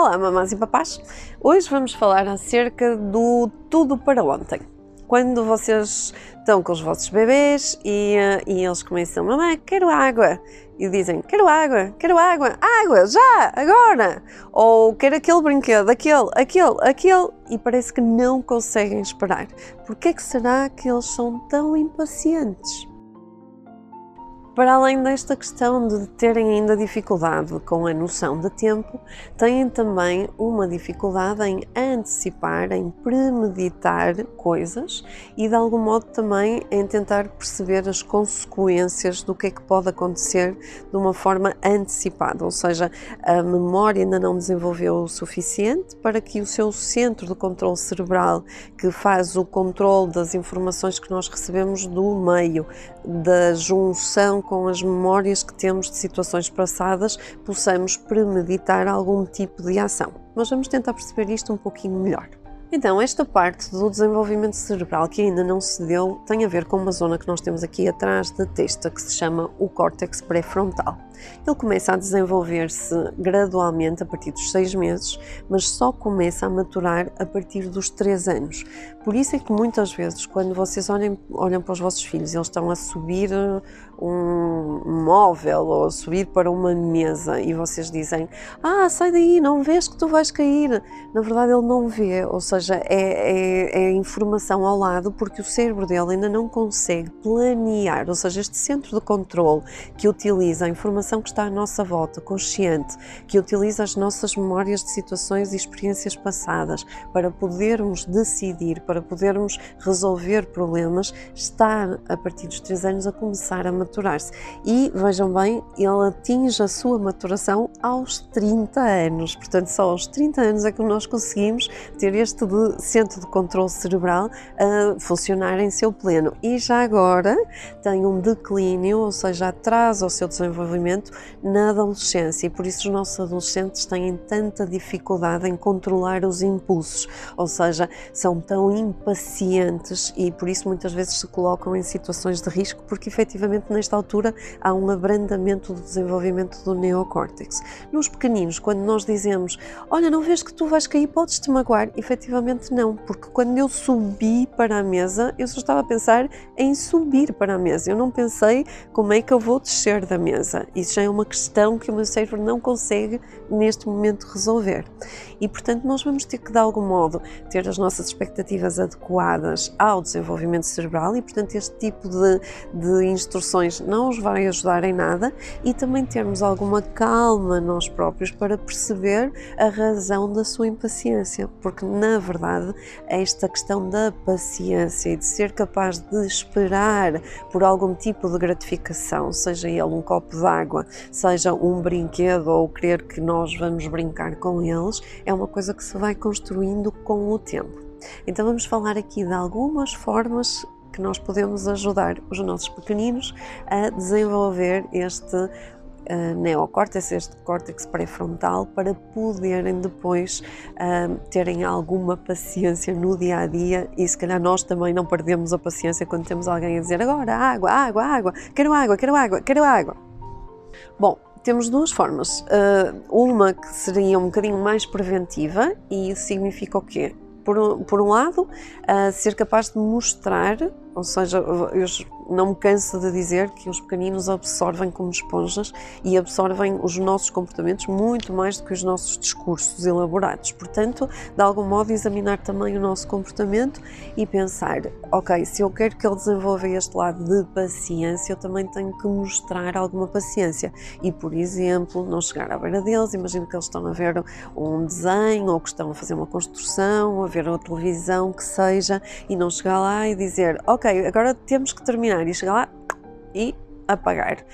Olá, mamães e papás! Hoje vamos falar acerca do tudo para ontem. Quando vocês estão com os vossos bebês e, eh, e eles começam, mamãe, quero água. E dizem, quero água, quero água, água, já, agora. Ou quero aquele brinquedo, aquele, aquele, aquele. E parece que não conseguem esperar. Por que é que será que eles são tão impacientes? Para além desta questão de terem ainda dificuldade com a noção de tempo, têm também uma dificuldade em antecipar, em premeditar coisas e de algum modo também em tentar perceber as consequências do que é que pode acontecer de uma forma antecipada, ou seja, a memória ainda não desenvolveu o suficiente para que o seu centro de controle cerebral, que faz o controle das informações que nós recebemos do meio, da junção com as memórias que temos de situações passadas, possamos premeditar algum tipo de ação. Mas vamos tentar perceber isto um pouquinho melhor. Então, esta parte do desenvolvimento cerebral que ainda não se deu tem a ver com uma zona que nós temos aqui atrás da testa que se chama o córtex pré-frontal. Ele começa a desenvolver-se gradualmente a partir dos seis meses, mas só começa a maturar a partir dos três anos. Por isso é que muitas vezes, quando vocês olhem, olham para os vossos filhos, eles estão a subir um móvel ou a subir para uma mesa e vocês dizem: Ah, sai daí, não vês que tu vais cair. Na verdade, ele não vê, ou seja, é, é, é informação ao lado porque o cérebro dele ainda não consegue planear, ou seja, este centro de controle que utiliza a informação que está à nossa volta, consciente, que utiliza as nossas memórias de situações e experiências passadas para podermos decidir, para podermos resolver problemas, está a partir dos 3 anos a começar a maturar-se. E vejam bem, ele atinge a sua maturação aos 30 anos. Portanto, só aos 30 anos é que nós conseguimos ter este de centro de controle cerebral a funcionar em seu pleno. E já agora tem um declínio, ou seja, atrasa o seu desenvolvimento na adolescência e por isso os nossos adolescentes têm tanta dificuldade em controlar os impulsos, ou seja, são tão impacientes e por isso muitas vezes se colocam em situações de risco porque efetivamente nesta altura há um abrandamento do desenvolvimento do neocórtex. Nos pequeninos, quando nós dizemos, olha, não vês que tu vais cair, podes-te magoar, efetivamente não, porque quando eu subi para a mesa, eu só estava a pensar em subir para a mesa, eu não pensei como é que eu vou descer da mesa. Isso já é uma questão que o meu cérebro não consegue neste momento resolver. E portanto, nós vamos ter que de algum modo ter as nossas expectativas adequadas ao desenvolvimento cerebral e portanto este tipo de, de instruções não os vai ajudar em nada e também termos alguma calma nós próprios para perceber a razão da sua impaciência, porque na verdade esta questão da paciência e de ser capaz de esperar por algum tipo de gratificação, seja ele um copo de água, seja um brinquedo ou querer que nós vamos brincar com eles, é uma coisa que se vai construindo com o tempo. Então vamos falar aqui de algumas formas que nós podemos ajudar os nossos pequeninos a desenvolver este uh, neocórtex, este córtex pré-frontal, para poderem depois uh, terem alguma paciência no dia a dia e se calhar nós também não perdemos a paciência quando temos alguém a dizer agora água, água, água, quero água, quero água, quero água. Bom, temos duas formas. Uh, uma que seria um bocadinho mais preventiva e isso significa o quê? Por, por um lado, uh, ser capaz de mostrar, ou seja, eu não me canso de dizer que os pequeninos absorvem como esponjas e absorvem os nossos comportamentos muito mais do que os nossos discursos elaborados. Portanto, de algum modo, examinar também o nosso comportamento e pensar: ok, se eu quero que ele desenvolva este lado de paciência, eu também tenho que mostrar alguma paciência. E, por exemplo, não chegar à beira deles, imagino que eles estão a ver um desenho ou que estão a fazer uma construção, a ver uma televisão, que seja, e não chegar lá e dizer: ok, agora temos que terminar e chegar lá e apagar.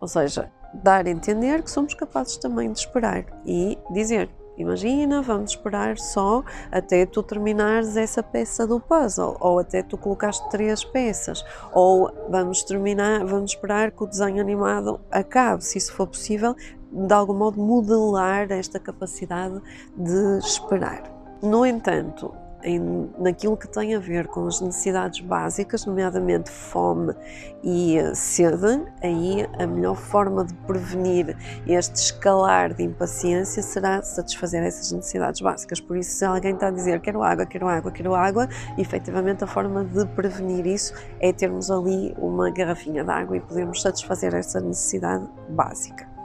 Ou seja, dar a entender que somos capazes também de esperar e dizer. Imagina, vamos esperar só até tu terminares essa peça do puzzle, ou até tu colocaste três peças, ou vamos terminar, vamos esperar que o desenho animado acabe, se isso for possível, de algum modo modelar esta capacidade de esperar. No entanto, em, naquilo que tem a ver com as necessidades básicas, nomeadamente fome e eh, sede, aí a melhor forma de prevenir este escalar de impaciência será satisfazer essas necessidades básicas. Por isso, se alguém está a dizer quero água, quero água, quero água, efetivamente a forma de prevenir isso é termos ali uma garrafinha de água e podermos satisfazer essa necessidade básica.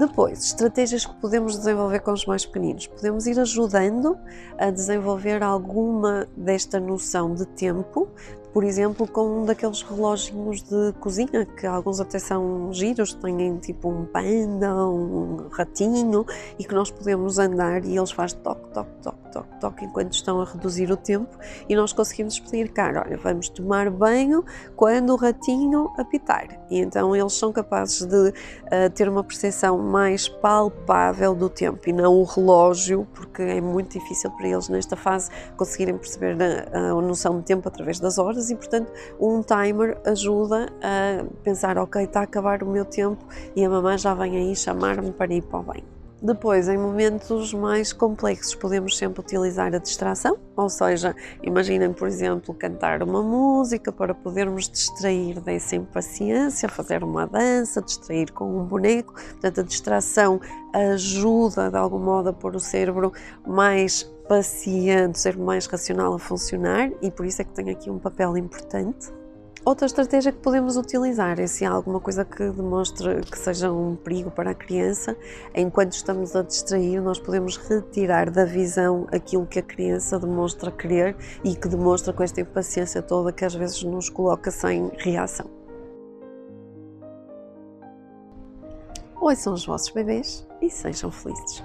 Depois, estratégias que podemos desenvolver com os mais pequeninos. Podemos ir ajudando a desenvolver alguma desta noção de tempo, por exemplo, com um daqueles relógios de cozinha, que alguns até são giros, têm tipo um panda, um ratinho, e que nós podemos andar e eles fazem toque, toque, toque, toque, toque, enquanto estão a reduzir o tempo, e nós conseguimos explicar, olha, vamos tomar banho quando o ratinho apitar. E então eles são capazes de uh, ter uma percepção mais palpável do tempo, e não o relógio, porque é muito difícil para eles nesta fase conseguirem perceber a, a noção de tempo através das horas, e, portanto, um timer ajuda a pensar: ok, está a acabar o meu tempo e a mamãe já vem aí chamar-me para ir para o banho. Depois, em momentos mais complexos, podemos sempre utilizar a distração, ou seja, imaginem, por exemplo, cantar uma música para podermos distrair dessa impaciência, fazer uma dança, distrair com um boneco. Portanto, a distração ajuda de algum modo a pôr o cérebro mais paciente, ser mais racional a funcionar e por isso é que tem aqui um papel importante. Outra estratégia que podemos utilizar é se há alguma coisa que demonstre que seja um perigo para a criança, enquanto estamos a distrair, nós podemos retirar da visão aquilo que a criança demonstra querer e que demonstra com esta impaciência toda que às vezes nos coloca sem reação. Ouçam os vossos bebês e sejam felizes.